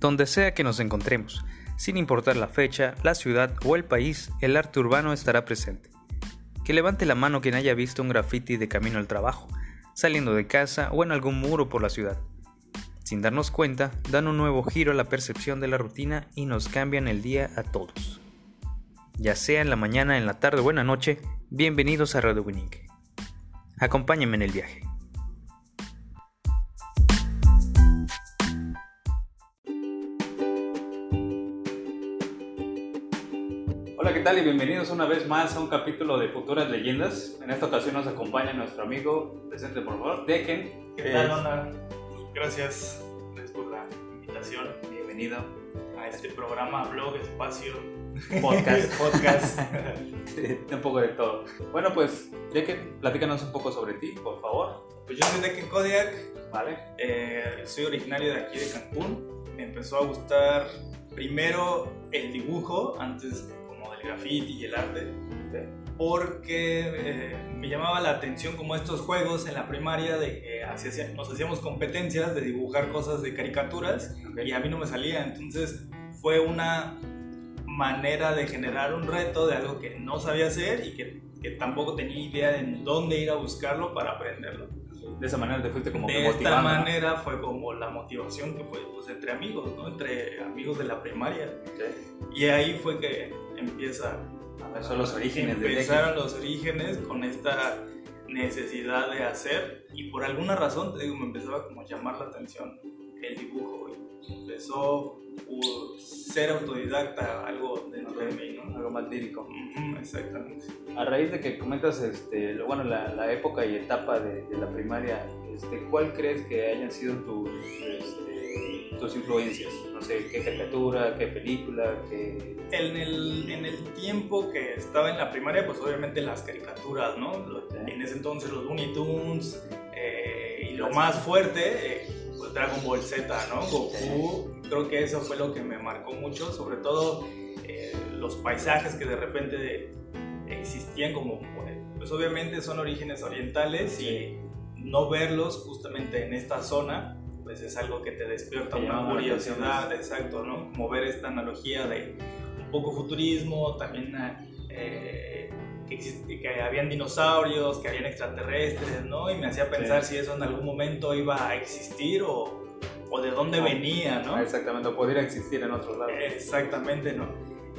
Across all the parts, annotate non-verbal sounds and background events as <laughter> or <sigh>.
Donde sea que nos encontremos, sin importar la fecha, la ciudad o el país, el arte urbano estará presente. Que levante la mano quien haya visto un graffiti de camino al trabajo, saliendo de casa o en algún muro por la ciudad. Sin darnos cuenta, dan un nuevo giro a la percepción de la rutina y nos cambian el día a todos. Ya sea en la mañana, en la tarde o en la noche, bienvenidos a Radio. Acompáñenme en el viaje. Tal? Y bienvenidos una vez más a un capítulo de Futuras Leyendas. En esta ocasión nos acompaña nuestro amigo, presente por favor, Deken. ¿Qué tal, Onda? Gracias, gracias por la invitación. Bienvenido a este programa, blog, espacio, Podcast. <laughs> podcast. un poco de todo. Bueno, pues, Deken, platícanos un poco sobre ti, por favor. Pues yo soy de Kodiak, ¿Vale? eh, soy originario de aquí de Cancún. Me empezó a gustar primero el dibujo, antes graffiti y el arte, porque eh, me llamaba la atención como estos juegos en la primaria de que nos hacíamos competencias de dibujar cosas de caricaturas y a mí no me salía, entonces fue una manera de generar un reto de algo que no sabía hacer y que, que tampoco tenía idea de dónde ir a buscarlo para aprenderlo. De esa manera te fuiste como que De esta motivando, ¿no? manera fue como la motivación que fue pues, entre amigos, ¿no? entre amigos de la primaria. Ok. Y ahí fue que empieza Esos son los orígenes empezaron los orígenes con esta necesidad de hacer y por alguna razón te digo me empezaba como a llamar la atención el dibujo empezó por ser autodidacta algo dentro de mí ¿no? algo más lírico. Exactamente A raíz de que comentas este, lo- bueno, la, la época y etapa de, de la primaria, este, ¿cuál crees que hayan sido tus, este, tus influencias? No sé, ¿qué caricatura, qué película, qué... en el, en el tiempo que estaba en la primaria pues obviamente las caricaturas ¿no? En ese entonces los Looney Tunes eh, y lo más fuerte eh, pues Dragon Ball Z ¿no? Goku creo que eso fue lo que me marcó mucho sobre todo eh, los paisajes que de repente existían como pues obviamente son orígenes orientales y no verlos justamente en esta zona pues es algo que te despierta una curiosidad exacto no como ver esta analogía de un poco futurismo también eh, que, existe- que habían dinosaurios que habían extraterrestres no y me hacía pensar si eso en algún momento iba a existir o, o de dónde Ah. venía no Exactamente, o podría existir en otros lados. Exactamente, ¿no?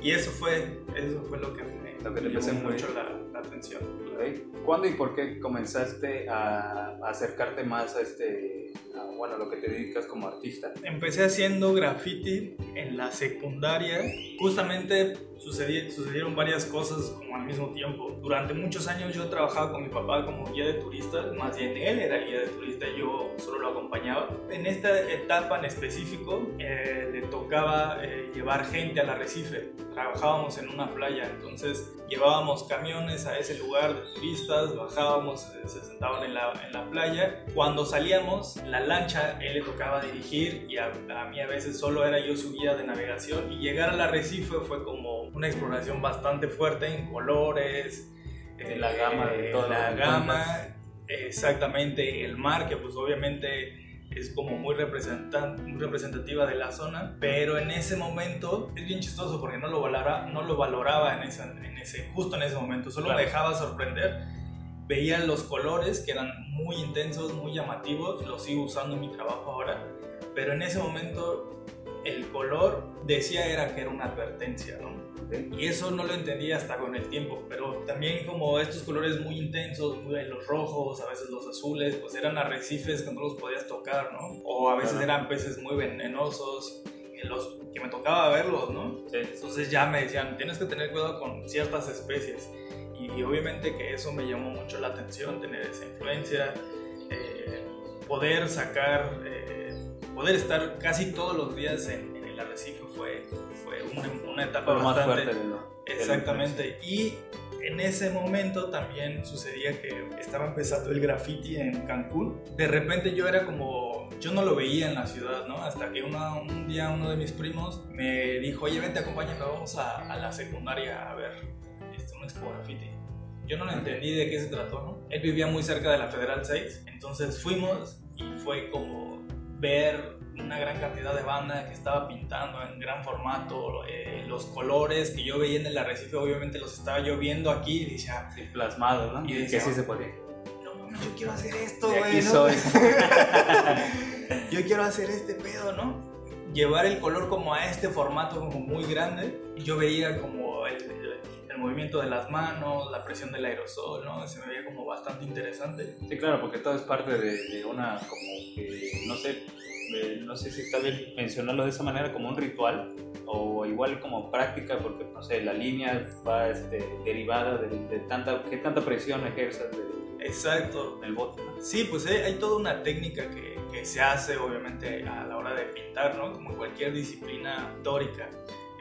Y eso fue, eso fue lo que me, Lo que te mucho la, atención. Ok. ¿Cuándo y por qué comenzaste a, acercarte más a este, a, bueno, a lo que te dedicas como artista? Empecé haciendo graffiti en la secundaria. Justamente sucedi- sucedieron varias cosas como al mismo tiempo. Durante muchos años yo trabajaba con mi papá como guía de turistas, más bien él era guía de turista, yo solo lo acompañaba. En esta etapa en específico eh, le tocaba eh, llevar gente al arrecife. Trabajábamos en una playa, entonces llevábamos camiones a ese lugar de turistas, bajábamos, eh, se sentaban en la, en la playa. Cuando salíamos, la lancha él le tocaba dirigir y a, a mí a veces solo era yo su guía de navegación. Y llegar al arrecife fue como una exploración bastante fuerte en colores, De la gama de todo la lo que gama, exactamente el mar que pues obviamente es como muy, muy representativa de la zona, pero en ese momento es bien chistoso porque no lo valoraba, no lo valoraba en, esa- en ese, justo en ese momento, solo Claro. me dejaba sorprender. Veía los colores que eran muy intensos, muy llamativos, los sigo usando en mi trabajo ahora, pero en ese momento el color decía era que era una advertencia, ¿no? Ok. Y eso no lo entendía hasta con el tiempo, pero también como estos colores muy intensos, los rojos, a veces los azules, pues eran arrecifes que no los podías tocar, ¿no? O a veces Claro. eran peces muy venenosos, que, los, que me tocaba verlos, ¿no? Sí. Entonces ya me decían, tienes que tener cuidado con ciertas especies. Y, y obviamente que eso me llamó mucho la atención, tener esa influencia, eh, poder sacar, eh, poder estar casi todos los días en, en el arrecife fue, fue una, una etapa Fue lo más bastante... fuerte la Exactamente. Y en ese momento también sucedía que estaba empezando el graffiti en Cancún. De repente yo era como, yo no lo veía en la ciudad, ¿no? Hasta que una- un día uno de mis primos me dijo, oye, vente, acompáñame, vamos a, a la secundaria a ver este, un expo graffiti. Yo no lo entendí de qué se trató, ¿no? Él vivía muy cerca de la Federal 6, entonces fuimos y fue como ver una gran cantidad de banda que estaba pintando en gran formato, eh, los colores que yo veía en el arrecife, obviamente los estaba yo viendo aquí y decía... Sí, plasmados, ¿no? Y que decía, sí se podía. No yo quiero hacer esto, güey. aquí ¿no? soy. <laughs> yo quiero hacer este pedo, ¿no? Llevar el color como a este formato como muy grande. Yo veía como el movimiento de las manos, la presión del aerosol, ¿no? Se me veía como bastante interesante. Sí, claro, porque todo es parte de, de una, como que, no sé, eh, no sé si está bien mencionarlo de esa manera, como un ritual, o igual como práctica, porque, no sé, la línea va este, derivada de, de tanta, que tanta presión ejerzas de- Exacto. del bote, ¿no? Sí, pues hay, hay toda una técnica que, que se hace obviamente a la hora de pintar, ¿no? Como cualquier disciplina pictórica.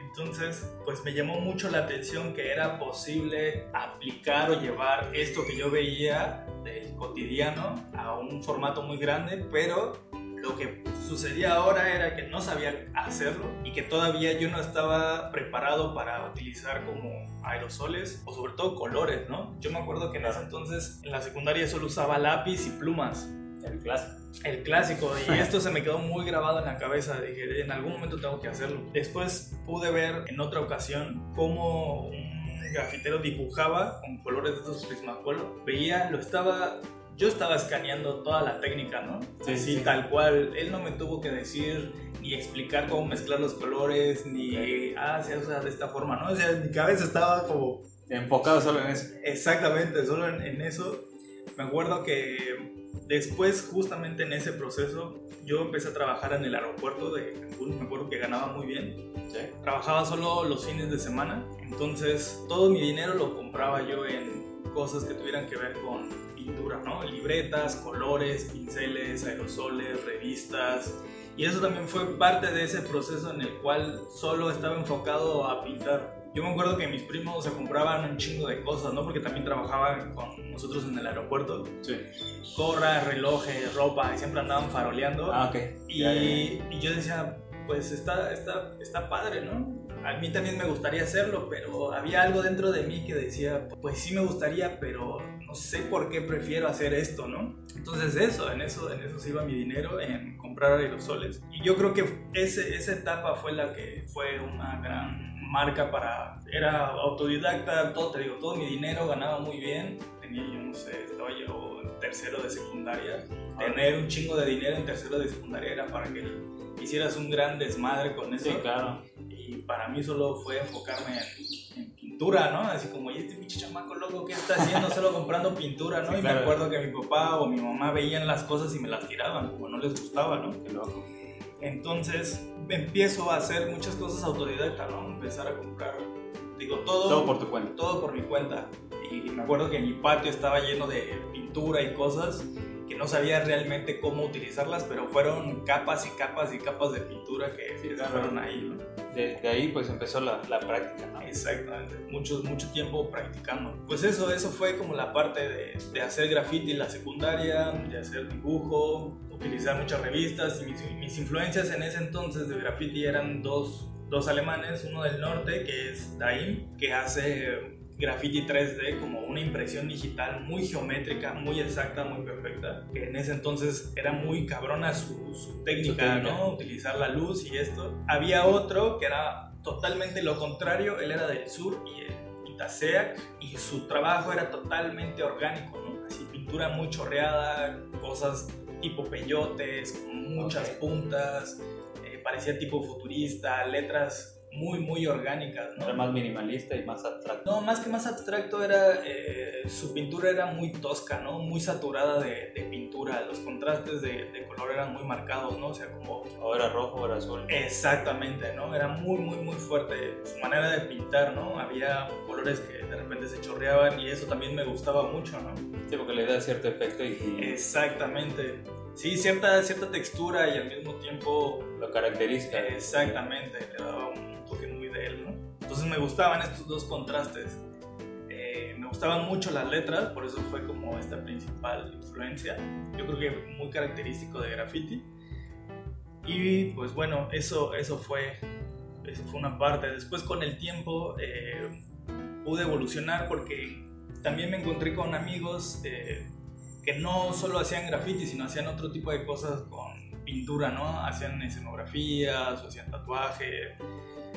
Entonces, pues me llamó mucho la atención que era posible aplicar o llevar esto que yo veía del cotidiano a un formato muy grande, pero lo que sucedía ahora era que no sabía hacerlo y que todavía yo no estaba preparado para utilizar como aerosoles o sobre todo colores, ¿no? Yo me acuerdo que en ese entonces en la secundaria solo usaba lápiz y plumas. El clásico. El clásico, y <laughs> esto se me quedó muy grabado en la cabeza. Dije, en algún momento tengo que hacerlo. Después pude ver en otra ocasión cómo un grafitero dibujaba con colores de estos Prismacolor. Veía, lo estaba. Yo estaba escaneando toda la técnica, ¿no? Sí, Así, sí. tal cual. Él no me tuvo que decir ni explicar cómo mezclar los colores, ni, ah, se usa de esta forma, ¿no? O sea, mi cabeza estaba como Enfocado solo en eso. Exactamente, solo en, en eso. Me acuerdo que después, justamente en ese proceso, yo empecé a trabajar en el aeropuerto de Cancún. Me acuerdo que ganaba muy bien. Sí. Trabajaba solo los fines de semana. Entonces, todo mi dinero lo compraba yo en cosas que tuvieran que ver con pintura, ¿no? Libretas, colores, pinceles, aerosoles, revistas. Y eso también fue parte de ese proceso en el cual solo estaba enfocado a pintar. Yo me acuerdo que mis primos se compraban un chingo de cosas, ¿no? Porque también trabajaban con nosotros en el aeropuerto. Sí. Gorras, relojes, ropa, y siempre andaban faroleando. Ah, ok. y, Ya, ya, ya. y yo decía, pues está, está, está padre, ¿no? A mí también me gustaría hacerlo, pero había algo dentro de mí que decía, pues sí me gustaría, pero no sé por qué prefiero hacer esto, ¿no? Entonces eso, en eso, en eso se iba mi dinero, en comprar aerosoles. Y yo creo que ese, esa etapa fue la que fue una gran marca para... Era autodidacta, todo, te digo, todo mi dinero ganaba muy bien. Tenía yo, no sé, estaba yo en tercero de secundaria. Tener un chingo de dinero en tercero de secundaria era para que hicieras un gran desmadre con eso. Sí, claro. Y para mí solo fue enfocarme en, en pintura, ¿no? Así como, ¿y este pinche chamaco loco qué está haciendo? Solo comprando pintura, ¿no? Sí, y claro. me acuerdo que mi papá o mi mamá veían las cosas y me las tiraban, como no les gustaba, ¿no? Qué loco. Entonces empiezo a hacer muchas cosas autodidacta, ¿no? Empezar a comprar, digo, todo, Todo por tu cuenta. todo por mi cuenta. Y me acuerdo que mi patio estaba lleno de pintura y cosas que no sabía realmente cómo utilizarlas, pero fueron capas y capas y capas de pintura que Sí, se claro. fueron ahí, ¿no? De, de ahí pues empezó la, la práctica, ¿no? Exactamente, mucho, mucho tiempo practicando. Pues eso, eso fue como la parte de, de hacer graffiti en la secundaria, de hacer dibujo, utilizar muchas revistas y mis, mis influencias en ese entonces de graffiti eran dos, dos alemanes, uno del norte que es Daim, que hace graffiti 3D como una impresión digital muy geométrica, muy exacta, muy perfecta, que en ese entonces era muy cabrona su, su técnica, técnica. ¿no? Utilizar la luz y esto. Había otro que era totalmente lo contrario, él era del sur y Itaseac y su trabajo era totalmente orgánico, ¿no? Así pintura muy chorreada, cosas tipo peyotes, con muchas Ok. puntas, eh, parecía tipo futurista, letras muy, muy orgánicas, ¿no? Era más minimalista y más abstracto. No, más que más abstracto era, eh, su pintura era muy tosca, ¿no? Muy saturada de, de pintura, los contrastes de, de color eran muy marcados, ¿no? O sea, como O era rojo o era azul. Exactamente, ¿no? Era muy, muy, muy fuerte su manera de pintar, ¿no? Había colores que de repente se chorreaban y eso también me gustaba mucho, ¿no? Sí, porque le da cierto efecto y, Exactamente. Sí, cierta, cierta textura y al mismo tiempo, lo caracteriza. exactamente, le daba un toque muy de él, ¿no? Entonces me gustaban estos dos contrastes. Eh, me gustaban mucho las letras, por eso fue como esta principal influencia. Yo creo que muy característico de graffiti. Y pues bueno, eso, eso, fue, eso fue una parte. Después con el tiempo eh, pude evolucionar porque también me encontré con amigos eh, que no solo hacían graffiti, sino hacían otro tipo de cosas con pintura, ¿no? Hacían escenografías, hacían tatuaje,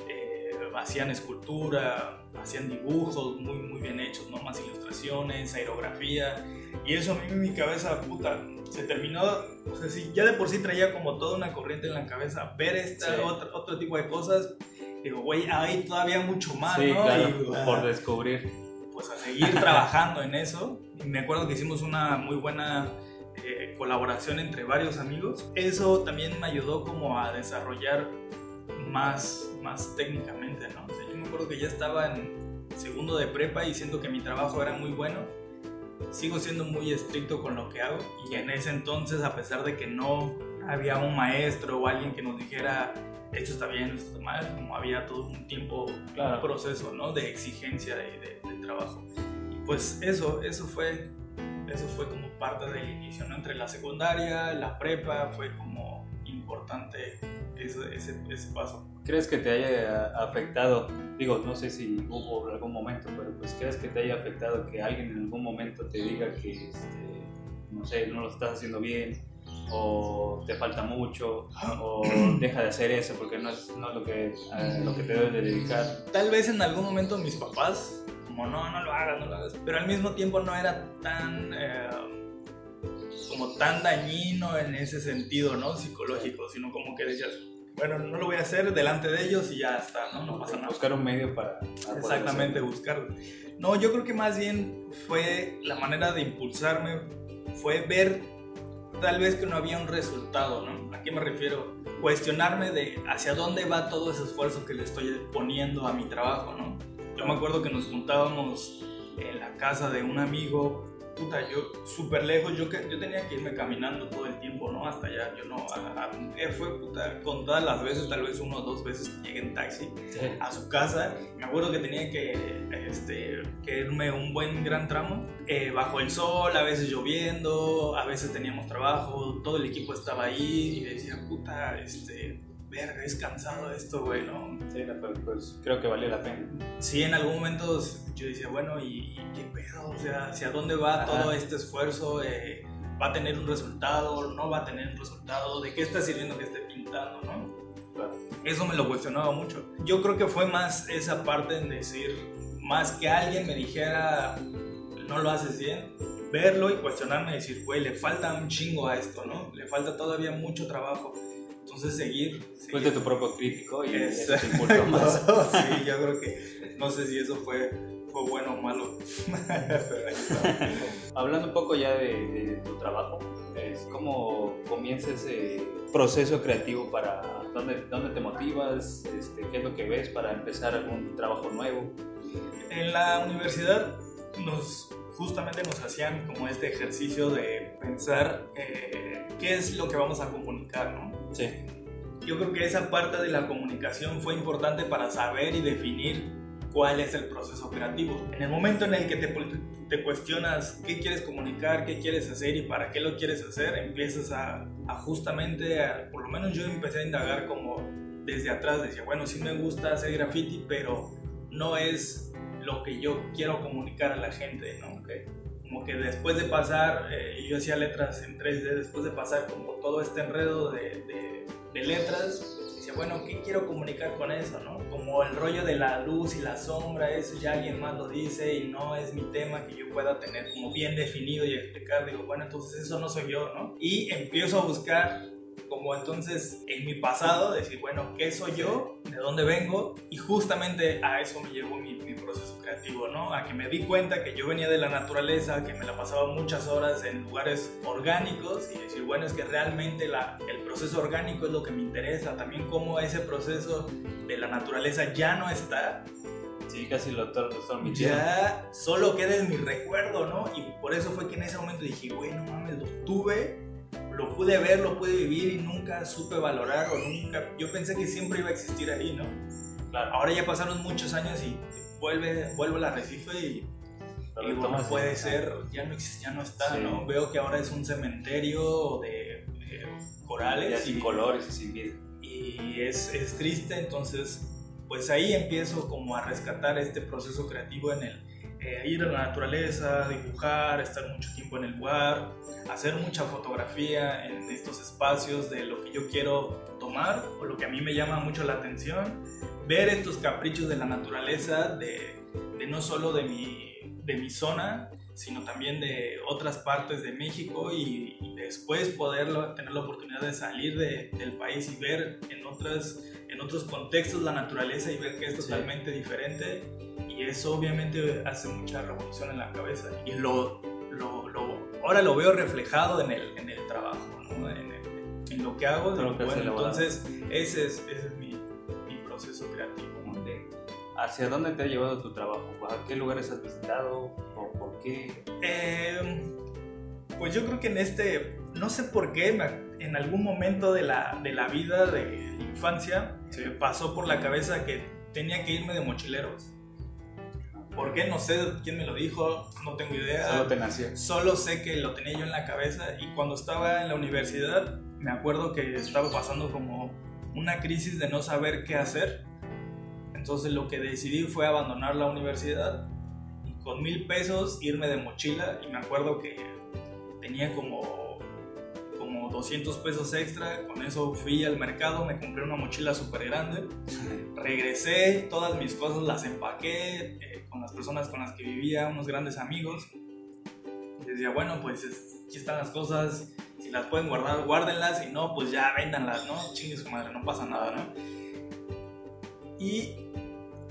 eh, hacían escultura, hacían dibujos muy, muy bien hechos, ¿no? Más ilustraciones, aerografía. Y eso a mí en mi cabeza, puta, se terminó, o sea, si ya de por sí traía como toda una corriente en la cabeza, ver este otro, otro tipo de cosas, digo, güey, hay todavía mucho más, sí, ¿no? Claro, y, por descubrir. Pues a seguir trabajando en eso. Y me acuerdo que hicimos una muy buena eh, colaboración entre varios amigos. Eso también me ayudó como a desarrollar más, más técnicamente, ¿no? O sea, yo me acuerdo que ya estaba en segundo de prepa y siento que mi trabajo era muy bueno. Sigo siendo muy estricto con lo que hago y en ese entonces, a pesar de que no había un maestro o alguien que nos dijera esto está bien, esto está mal, como había todo un tiempo, claro. un proceso, ¿no? De exigencia de, de, de, trabajo. Y pues eso, eso fue, eso fue como parte del inicio, ¿no? Entre la secundaria, la prepa, fue como importante ese, ese, ese paso. ¿Crees que te haya afectado? Digo, no sé si hubo algún momento, pero pues ¿crees que te haya afectado que alguien en algún momento te diga que, este, no sé, no lo estás haciendo bien? O te falta mucho o deja de hacer eso porque no es, no es lo, que, eh, lo que te debes de dedicar. Tal vez en algún momento mis papás, como no, no lo hagas, no lo hagas, pero al mismo tiempo no era tan... Eh, como tan dañino en ese sentido, ¿no? Psicológico, sino como que decías, bueno, no lo voy a hacer delante de ellos y ya está, ¿no? No pasa nada. Buscar un medio para... Exactamente, buscar. No, yo creo que más bien fue la manera de impulsarme, fue ver tal vez que no había un resultado, ¿no? ¿A qué me refiero? Cuestionarme de hacia dónde va todo ese esfuerzo que le estoy poniendo a mi trabajo, ¿no? Yo me acuerdo que nos juntábamos en la casa de un amigo, puta, yo súper lejos, yo, yo tenía que irme caminando todo el tiempo, ¿no? Hasta allá, yo no, a, a, fue puta, con todas las veces, tal vez uno o dos veces que llegué en taxi sí. a su casa, me acuerdo que tenía que, este, que irme un buen gran tramo, eh, bajo el sol, a veces lloviendo, a veces teníamos trabajo, todo el equipo estaba ahí y decía, puta, este, verga, es cansado esto, güey, ¿no? Sí, pero pues creo que valió la pena. Sí, en algún momento yo decía, bueno, ¿y, y qué pedo? O sea, ¿hacia dónde va Ajá. todo este esfuerzo? Eh, ¿Va a tener un resultado? ¿No va a tener un resultado? ¿De qué está sirviendo que esté pintando, no? Claro. Eso me lo cuestionaba mucho. Yo creo que fue más esa parte en decir, más que alguien me dijera, no lo haces bien, verlo y cuestionarme y decir, güey, le falta un chingo a esto, ¿no? Le falta todavía mucho trabajo. Entonces seguir. Fuiste tu propio crítico y eso te impulsó <laughs> más. sí, yo creo que no sé si eso fue, fue bueno o malo. <laughs> <laughs> Hablando un poco ya de, de tu trabajo, ¿cómo comienza ese proceso creativo para dónde, dónde te motivas? Este, ¿Qué es lo que ves para empezar algún trabajo nuevo? En la universidad nos justamente nos hacían como este ejercicio de pensar eh, qué es lo que vamos a comunicar, ¿no? Sí. Yo creo que esa parte de la comunicación fue importante para saber y definir cuál es el proceso creativo. En el momento en el que te, te cuestionas qué quieres comunicar, qué quieres hacer y para qué lo quieres hacer, empiezas a, a justamente, a, por lo menos yo empecé a indagar como desde atrás, decía, bueno, sí me gusta hacer graffiti, pero no es lo que yo quiero comunicar a la gente, ¿no? Okay. Como que después de pasar, eh, yo hacía letras en 3D, después de pasar como todo este enredo de, de, de letras, decía, bueno, ¿qué quiero comunicar con eso, no? Como el rollo de la luz y la sombra, eso ya alguien más lo dice y no es mi tema que yo pueda tener como bien definido y explicar, digo, bueno, entonces eso no soy yo, ¿no? Y empiezo a buscar como entonces en mi pasado, decir, bueno, ¿qué soy yo? ¿De dónde vengo? Y justamente a eso me llevó mi, mi, proceso creativo, ¿no? A que me di cuenta que yo venía de la naturaleza, que me la pasaba muchas horas en lugares orgánicos y decir, bueno, es que realmente la, el proceso orgánico es lo que me interesa, también cómo ese proceso de la naturaleza ya no está. Sí, casi lo, lo Ya solo queda en mi recuerdo, ¿no? Y por eso fue que en ese momento dije, bueno, mames, lo tuve lo pude ver, lo pude vivir y nunca supe valorar o nunca, yo pensé que siempre iba a existir ahí, ¿no? Claro. Ahora ya pasaron muchos años y vuelve, vuelvo al arrecife y, y digo, no puede ser, ya no, ya no está, sí. ¿no? Veo que ahora es un cementerio de eh, corales. Ya sin y, colores y sin vida. Y es, es triste, entonces, pues ahí empiezo como a rescatar este proceso creativo en el, eh, ir a la naturaleza, dibujar, estar mucho tiempo en el lugar, hacer mucha fotografía en estos espacios de lo que yo quiero tomar o lo que a mí me llama mucho la atención, ver estos caprichos de la naturaleza, de, no solo de mi, de mi zona, sino también de otras partes de México y, después poder tener la oportunidad de salir de, del país y ver en, otras, en otros contextos la naturaleza y ver que es totalmente diferente y eso obviamente hace mucha revolución en la cabeza y lo, lo, lo ahora lo veo reflejado en el, en el trabajo, ¿no? en, en, lo que hago. bueno, entonces ese es, ese es mi, mi, proceso creativo. ¿Hacia dónde te ha llevado tu trabajo? ¿A qué lugares has visitado? ¿O por qué? Eh, pues yo creo que en este, no sé por qué, en algún momento de la, de la vida, de infancia, se me pasó por la cabeza que tenía que irme de mochileros. ¿Por qué? No sé quién me lo dijo, no tengo idea. Solo te nació. Solo sé que lo tenía yo en la cabeza y cuando estaba en la universidad me acuerdo que estaba pasando como una crisis de no saber qué hacer entonces lo que decidí fue abandonar la universidad y con mil pesos irme de mochila y me acuerdo que tenía como, como 200 pesos extra, con eso fui al mercado, me compré una mochila súper grande, regresé, todas mis cosas las empaqué eh, con las personas con las que vivía, unos grandes amigos. Y decía, bueno, pues aquí están las cosas, si las pueden guardar, guárdenlas, y no, pues ya véndanlas, ¿no? Chingue su madre, no pasa nada, ¿no? Y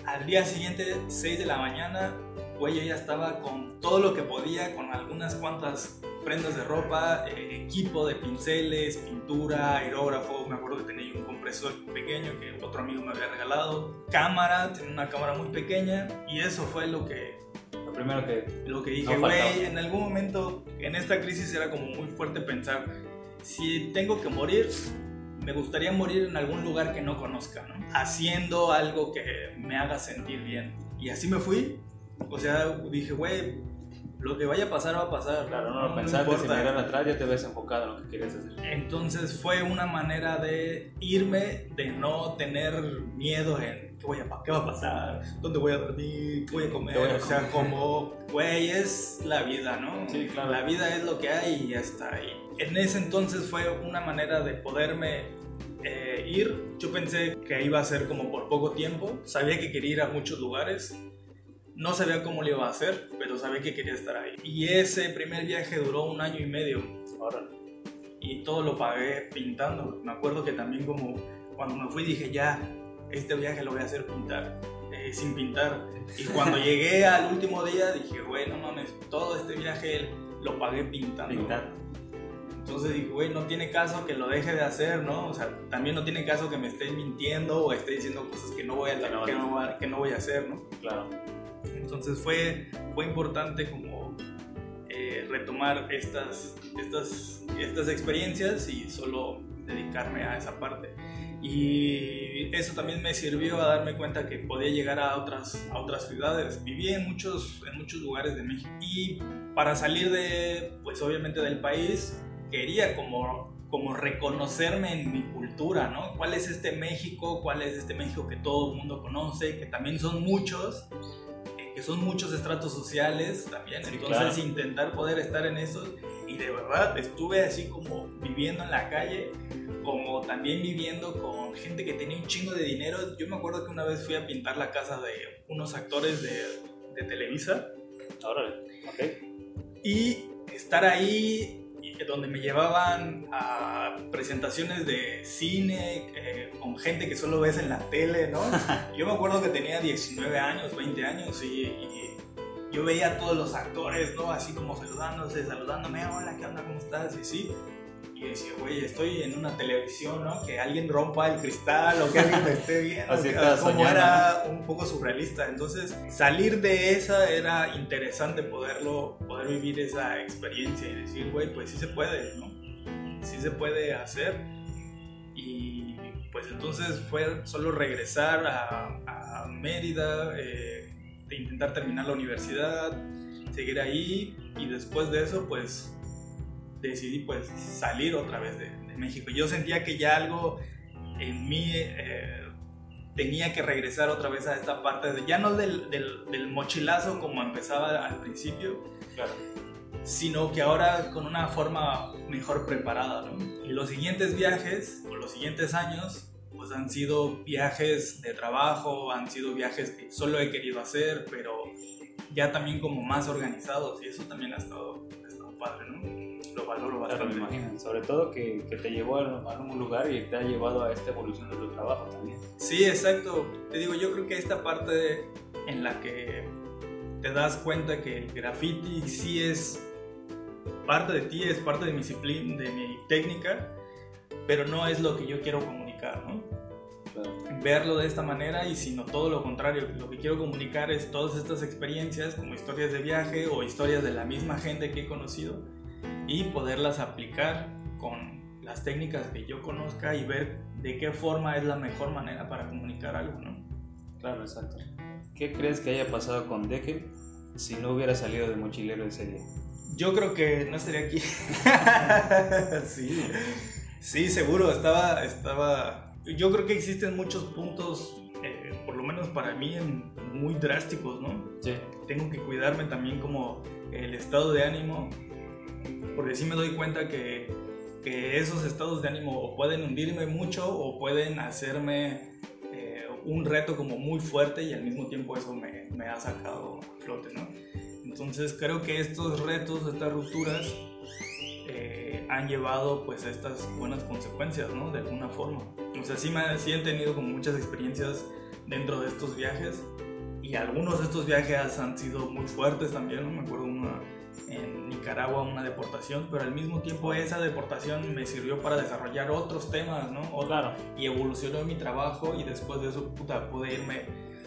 al día siguiente, 6 de la mañana, güey, yo ya estaba con todo lo que podía, con algunas cuantas prendas de ropa, eh, equipo de pinceles, pintura, aerógrafo, me acuerdo que tenía un compresor pequeño que otro amigo me había regalado, cámara, tenía una cámara muy pequeña y eso fue lo que... Lo primero que... Lo que dije, güey, en algún momento en esta crisis era como muy fuerte pensar, si tengo que morir, me gustaría morir en algún lugar que no conozca, ¿no? Haciendo algo que me haga sentir bien. Y así me fui. O sea, dije, güey, lo que vaya a pasar va a pasar. Claro, no lo pensaste, si mirar atrás ya te ves enfocado en lo que quieres hacer. Entonces fue una manera de irme, de no tener miedo en qué, voy a, qué va a pasar, dónde voy a dormir, qué voy a comer. o sea, como, güey, es la vida, ¿no? Sí, claro. La vida es lo que hay y ya está ahí en ese entonces fue una manera de poderme eh, ir. Yo pensé que iba a ser como por poco tiempo. Sabía que quería ir a muchos lugares. No sabía cómo lo iba a hacer, pero sabía que quería estar ahí. Y ese primer viaje duró un año y medio. Y todo lo pagué pintando. Me acuerdo que también como cuando me fui dije, ya, este viaje lo voy a hacer pintar. Eh, sin pintar. Y cuando <laughs> llegué al último día dije, güey, no mames, todo este viaje lo pagué pintando. Pintando. Entonces dije, güey, no tiene caso que lo deje de hacer, ¿no? O sea, también no tiene caso que me esté mintiendo o esté diciendo cosas que no voy a, que no, que no, voy a hacer, ¿no? Claro. Entonces fue, fue importante como eh, retomar estas, estas, estas experiencias y solo dedicarme a esa parte. Y eso también me sirvió a darme cuenta que podía llegar a otras, a otras ciudades. Viví en muchos, en muchos lugares de México. Y para salir de, pues obviamente del país, quería como, como reconocerme en mi cultura, ¿no? ¿Cuál es este México? ¿Cuál es este México que todo el mundo conoce? Que también son muchos, que son muchos estratos sociales también. Entonces intentar poder estar en esos y de verdad estuve así como viviendo en la calle, como también viviendo con gente que tenía un chingo de dinero. Yo me acuerdo que una vez fui a pintar la casa de unos actores de, de Televisa. Órale, ok. Y estar ahí donde me llevaban a presentaciones de cine eh, con gente que solo ves en la tele, ¿no? <laughs> Yo me acuerdo que tenía 19 años, 20 años y, yo veía a todos los actores, ¿no? Así como saludándose, saludándome, hola, ¿qué onda? ¿Cómo estás? Y sí. Y decía, güey, estoy en una televisión, ¿no? Que alguien rompa el cristal o que alguien me esté viendo. <laughs> Así como era un poco surrealista. Entonces, salir de esa era interesante poderlo, poder vivir esa experiencia y decir, güey, pues sí se puede, ¿no? Sí se puede hacer. Y pues entonces fue solo regresar a, a Mérida, eh, de intentar terminar la universidad, seguir ahí y después de eso, pues decidí pues salir otra vez de, México. Yo sentía que ya algo en mí eh, tenía que regresar otra vez a esta parte, de, ya no del, del, del mochilazo como empezaba al principio, Claro. sino que ahora con una forma mejor preparada. ¿no? Y los siguientes viajes, o los siguientes años, pues han sido viajes de trabajo, han sido viajes que solo he querido hacer, pero ya también como más organizados, y eso también ha estado, ha estado padre, ¿no? Lo valoro Claro, me bastante. imagino. Sobre todo que, que te llevó a, a un lugar y te ha llevado a esta evolución de tu trabajo también. Sí, exacto. Te digo, yo creo que esta parte en la que te das cuenta que el graffiti sí es parte de ti, es parte de mi disciplina, de mi técnica, pero no es lo que yo quiero comunicar, ¿no? Claro. Verlo de esta manera y sino todo lo contrario, lo que quiero comunicar es todas estas experiencias como historias de viaje o historias de la misma gente que he conocido y poderlas aplicar con las técnicas que yo conozca y ver de qué forma es la mejor manera para comunicar algo, ¿no? Claro, exacto. ¿Qué crees que haya pasado con Deckel si no hubiera salido de mochilero ese día? Yo creo que no estaría aquí. <laughs> sí, sí, seguro, estaba, estaba... Yo creo que existen muchos puntos, eh, por lo menos para mí, muy drásticos, ¿no? Sí. Tengo que cuidarme también como el estado de ánimo, porque sí me doy cuenta que, que esos estados de ánimo pueden hundirme mucho o pueden hacerme eh, un reto como muy fuerte y al mismo tiempo eso me, me ha sacado a flote, ¿no? Entonces creo que estos retos, estas rupturas eh, han llevado pues a estas buenas consecuencias, ¿no? De alguna forma. O sea, sí, me, sí he tenido como muchas experiencias dentro de estos viajes y algunos de estos viajes han sido muy fuertes también, ¿no? Me acuerdo una en Nicaragua, una deportación, pero al mismo tiempo esa deportación me sirvió para desarrollar otros temas, ¿no? Claro. y evolucionó mi trabajo y después de eso puta, pude irme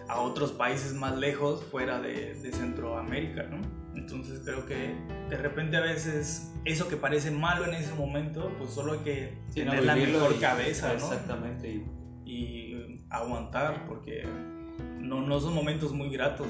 a otros países más lejos fuera de, de Centroamérica, ¿no? Entonces creo que de repente a veces eso que parece malo en ese momento, pues solo hay que Sí, no, tener la vivirlo mejor y- cabeza, ¿no? Exactamente. y- aguantar porque no, no son momentos muy gratos.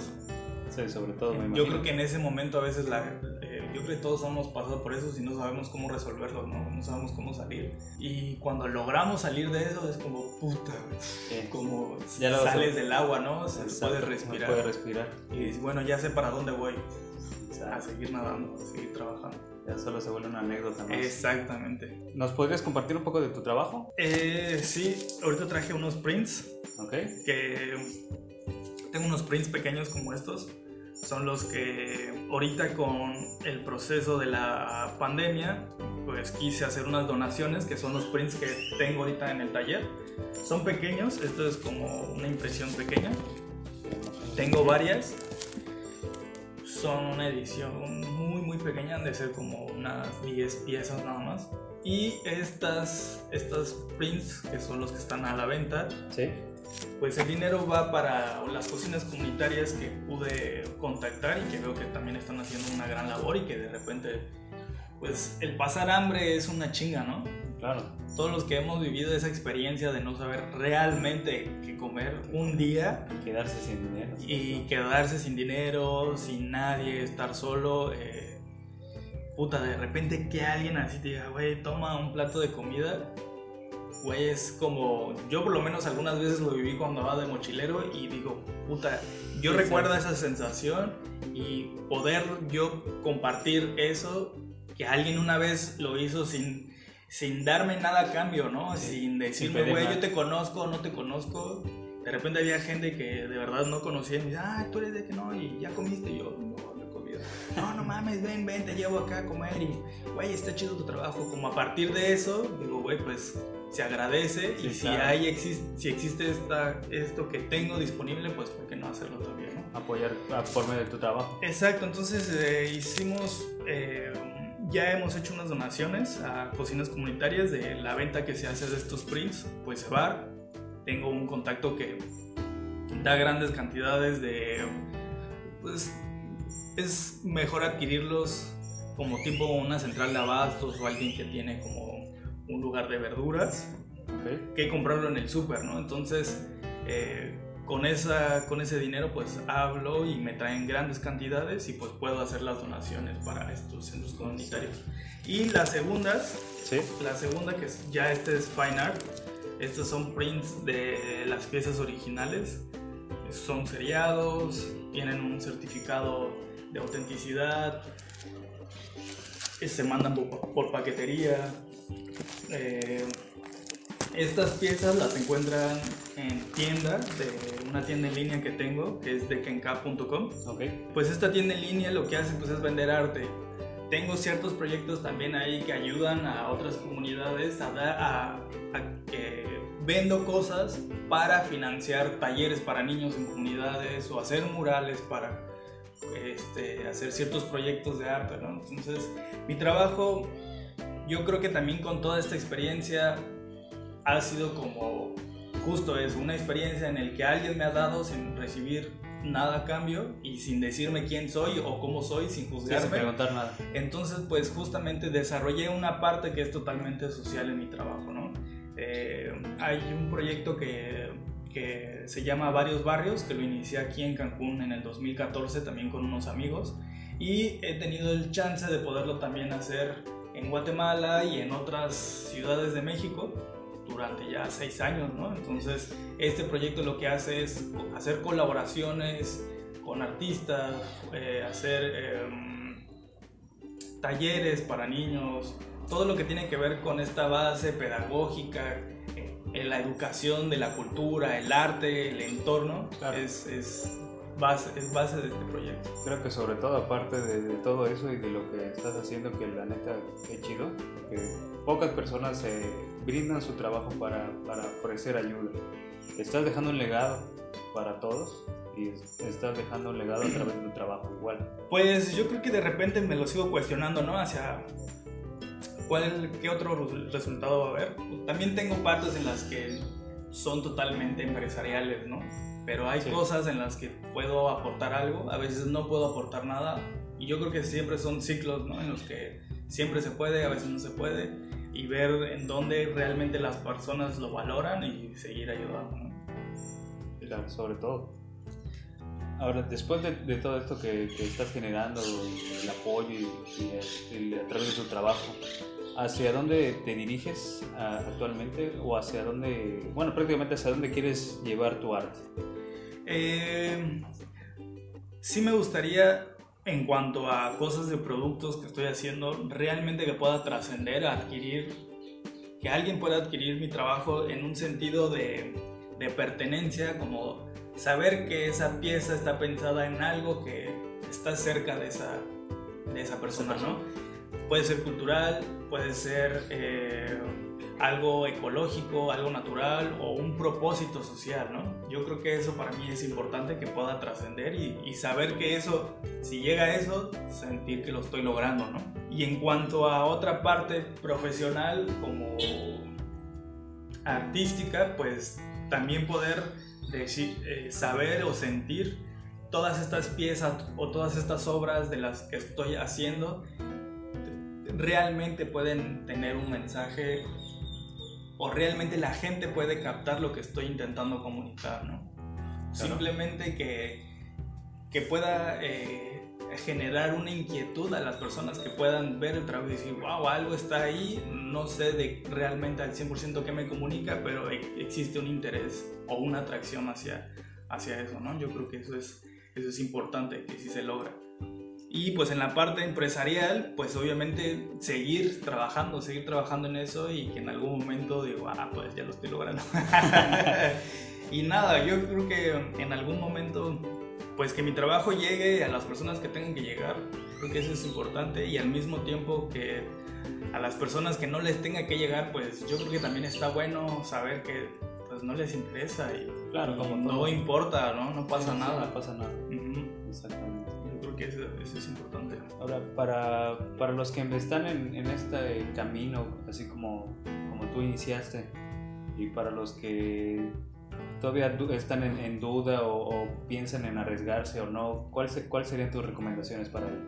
sí, sobre todo me Yo creo que en ese momento a veces la, eh, yo creo que todos hemos pasado por eso si no sabemos cómo resolverlo, ¿no? No sabemos cómo salir. Y cuando logramos salir de eso es como puta, Sí. como Ya sales del agua, ¿no? Se Exacto, puede no respirar. puede respirar. Y dices, bueno, ya sé para dónde voy. A Exacto. seguir nadando, a seguir trabajando. Ya solo se vuelve una anécdota más. Exactamente. ¿Nos podrías compartir un poco de tu trabajo? Eh, sí, ahorita traje unos prints ¿Ok? que tengo unos prints pequeños como estos. Son los que ahorita con el proceso de la pandemia, pues quise hacer unas donaciones, que son los prints que tengo ahorita en el taller. Son pequeños, esto es como una impresión pequeña. Tengo varias. Son una edición muy muy pequeña, han de ser como unas 10 piezas nada más. Y estas, estas prints, que son los que están a la venta, Sí. Pues el dinero va para las cocinas comunitarias que pude contactar y que veo que también están haciendo una gran labor y que de repente, pues el pasar hambre es una chinga, ¿no? Claro. Todos los que hemos vivido esa experiencia de no saber realmente qué comer un día Quedarse sin dinero. y quedarse sin dinero, sin nadie, estar solo, eh, puta, de repente que alguien así te diga, güey, toma un plato de comida, güey, es como, yo por lo menos algunas veces lo viví cuando andaba de mochilero y digo, puta, yo Sí, recuerdo sí. esa sensación y poder yo compartir eso, que alguien una vez lo hizo sin... Sin darme nada a cambio, ¿no? Sí, Sin decirme, güey, yo te conozco, no te conozco. De repente había gente que de verdad no conocía y me dice, ah, tú eres de que no, y ya comiste. Y yo, no, no. No, mames, ven, ven, te llevo acá a comer y, güey, está chido tu trabajo. Como a partir de eso, digo, güey, pues se agradece Sí, y si, claro. hay, exis- si existe esta, esto que tengo disponible, pues ¿por qué no hacerlo también, no? Apoyar a- por medio de tu trabajo. Exacto, entonces eh, hicimos, eh, ya hemos hecho unas donaciones a cocinas comunitarias de la venta que se hace de estos prints, pues se va. Tengo un contacto que da grandes cantidades de, pues es mejor adquirirlos como tipo una central de abastos o alguien que tiene como un lugar de verduras ¿Ok? que comprarlo en el súper, ¿no? Entonces, eh, con, esa, con ese dinero pues hablo y me traen grandes cantidades y pues puedo hacer las donaciones para estos centros comunitarios. Y las segundas, Sí. la segunda que es, ya este es Fine Art, Estos son prints de las piezas originales. Son seriados, tienen un certificado de autenticidad, se mandan por, paquetería. Eh, estas piezas las encuentran en tienda, de una tienda en línea que tengo, que es de kenka.com. Okay. Pues esta tienda en línea lo que hace pues, es vender arte. Tengo ciertos proyectos también ahí que ayudan a otras comunidades a, a, a que vendo cosas para financiar talleres para niños en comunidades o hacer murales para este, hacer ciertos proyectos de arte, ¿no? Entonces, mi trabajo, yo creo que también con toda esta experiencia ha sido como justo eso, una experiencia en el que alguien me ha dado sin recibir nada a cambio y sin decirme quién soy o cómo soy, sin juzgarme. sin preguntar nada. Entonces, pues justamente desarrollé una parte que es totalmente social en mi trabajo, ¿no? Eh, hay un proyecto que que se llama Varios Barrios, que lo inicié aquí en Cancún en el 2014 también con unos amigos y he tenido el chance de poderlo también hacer en Guatemala y en otras ciudades de México durante ya seis años, ¿no? Entonces, este proyecto lo que hace es hacer colaboraciones con artistas, eh, hacer em, talleres para niños, todo lo que tiene que ver con esta base pedagógica en la educación de la cultura, el arte, el entorno, es, es, base, es base de este proyecto. Creo que sobre todo, aparte de, todo eso y de lo que estás haciendo, que la neta es chido, que pocas personas se brindan su trabajo para, para ofrecer ayuda. Estás dejando un legado para todos y estás dejando un legado a través de tu trabajo igual. Pues yo creo que de repente me lo sigo cuestionando, ¿no? Hacia ¿Cuál, ¿Qué otro resultado va a haber? También tengo partes en las que son totalmente empresariales, ¿no? Pero hay cosas en las que puedo aportar algo, a veces no puedo aportar nada. Y yo creo que siempre son ciclos, ¿no? En los que siempre se puede, a veces no se puede. Y ver en dónde realmente las personas lo valoran y seguir ayudando, ¿no? Claro, sobre todo. Ahora, después de, todo esto que, estás generando, el apoyo y, y, a través de tu trabajo, ¿Hacia dónde te diriges actualmente o hacia dónde, bueno, prácticamente hacia dónde quieres llevar tu arte? Eh, sí me gustaría, en cuanto a cosas de productos que estoy haciendo, realmente que pueda trascender, adquirir, que alguien pueda adquirir mi trabajo en un sentido de, de pertenencia, como saber que esa pieza está pensada en algo que está cerca de esa, de esa persona, ¿no? Puede ser cultural, puede ser eh, algo ecológico, algo natural o un propósito social, ¿no? Yo creo que eso para mí es importante que pueda trascender y, saber que eso, si llega a eso, sentir que lo estoy logrando, ¿no? Y en cuanto a otra parte profesional como artística, pues también poder decir, eh, saber o sentir todas estas piezas o todas estas obras de las que estoy haciendo realmente pueden tener un mensaje o realmente la gente puede captar lo que estoy intentando comunicar, ¿no? Simplemente que, que pueda eh, generar una inquietud a las personas que puedan ver el trabajo y decir, wow, algo está ahí, no sé de realmente al 100% qué me comunica, pero e, existe un interés o una atracción hacia, hacia eso, ¿no? Yo creo que eso es, eso es importante, que si se logra. Y pues en la parte empresarial, pues obviamente seguir trabajando, seguir trabajando en eso y que en algún momento digo, ah, pues ya lo estoy logrando. <laughs> y nada, yo creo que en algún momento, pues que mi trabajo llegue a las personas que tengan que llegar, creo que eso es importante y al mismo tiempo que a las personas que no les tenga que llegar, pues yo creo que también está bueno saber que pues no les interesa y, claro, como no importa, ¿no? No pasa nada. No pasa nada. Exactamente que eso, es importante. Ahora, para, para los que están en, en, este camino, así como, como tú iniciaste, y para los que todavía están en, duda o, piensan en arriesgarse o no, ¿cuáles cuál serían tus recomendaciones para ellos?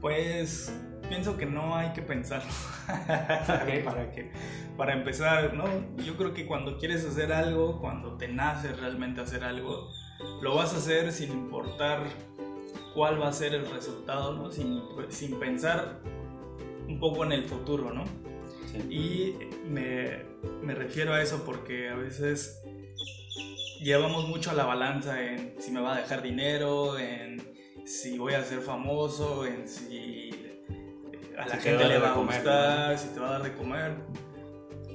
Pues pienso que no hay que pensarlo. <laughs> ¿Para qué? Para empezar, ¿no? Yo creo que cuando quieres hacer algo, cuando te nace realmente hacer algo, lo vas a hacer sin importar cuál va a ser el resultado, ¿no? Sin, sin pensar un poco en el futuro, ¿no? Y me, me refiero a eso porque a veces llevamos mucho a la balanza en si me va a dejar dinero, en si voy a ser famoso, en si a la gente le va a gustar, si te va a dar de comer.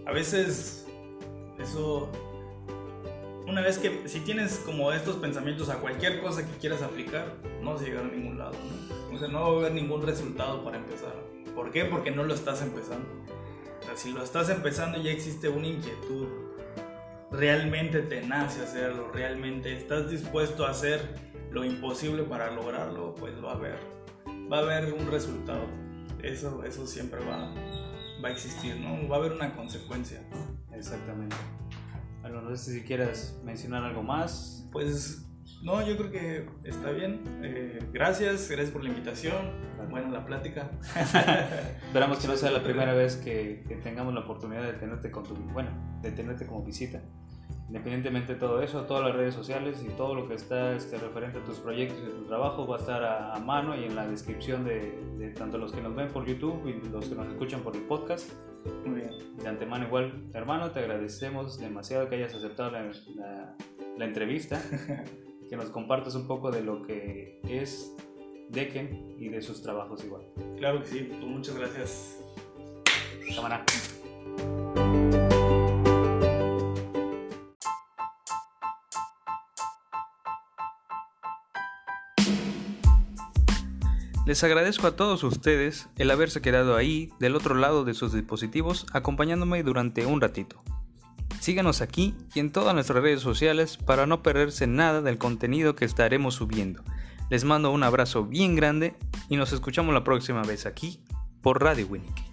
A veces eso, una vez que, si tienes como estos pensamientos a cualquier cosa que quieras aplicar, no vas a llegar a ningún lado. ¿no? O sea, no va a haber ningún resultado para empezar. ¿Por qué? Porque no lo estás empezando. O sea, si lo estás empezando ya existe una inquietud. Realmente te nace hacerlo, realmente estás dispuesto a hacer lo imposible para lograrlo, pues va a haber, va a haber un resultado. Eso, eso siempre va, va a existir, ¿no? Va a haber una consecuencia. Exactamente. Bueno, no sé si quieras mencionar algo más. Pues no, yo creo que está bien. Eh, gracias, gracias por la invitación. Buena la plática. <laughs> Esperamos que no sea la primera vez que, que, tengamos la oportunidad de tenerte con tu, bueno, de tenerte como visita. Independientemente de todo eso, todas las redes sociales y todo lo que está este, referente a tus proyectos y tu trabajo va a estar a, a mano y en la descripción de, de, tanto los que nos ven por YouTube y los que nos escuchan por el podcast. Muy bien. De antemano igual, hermano, te agradecemos demasiado que hayas aceptado la, la, la entrevista, <laughs> que nos compartas un poco de lo que es Decken y de sus trabajos igual. Claro que sí, pues muchas gracias. Cámara. Les agradezco a todos ustedes el haberse quedado ahí, del otro lado de sus dispositivos, acompañándome durante un ratito. Síganos aquí y en todas nuestras redes sociales para no perderse nada del contenido que estaremos subiendo. Les mando un abrazo bien grande y nos escuchamos la próxima vez aquí por Radio Winnick.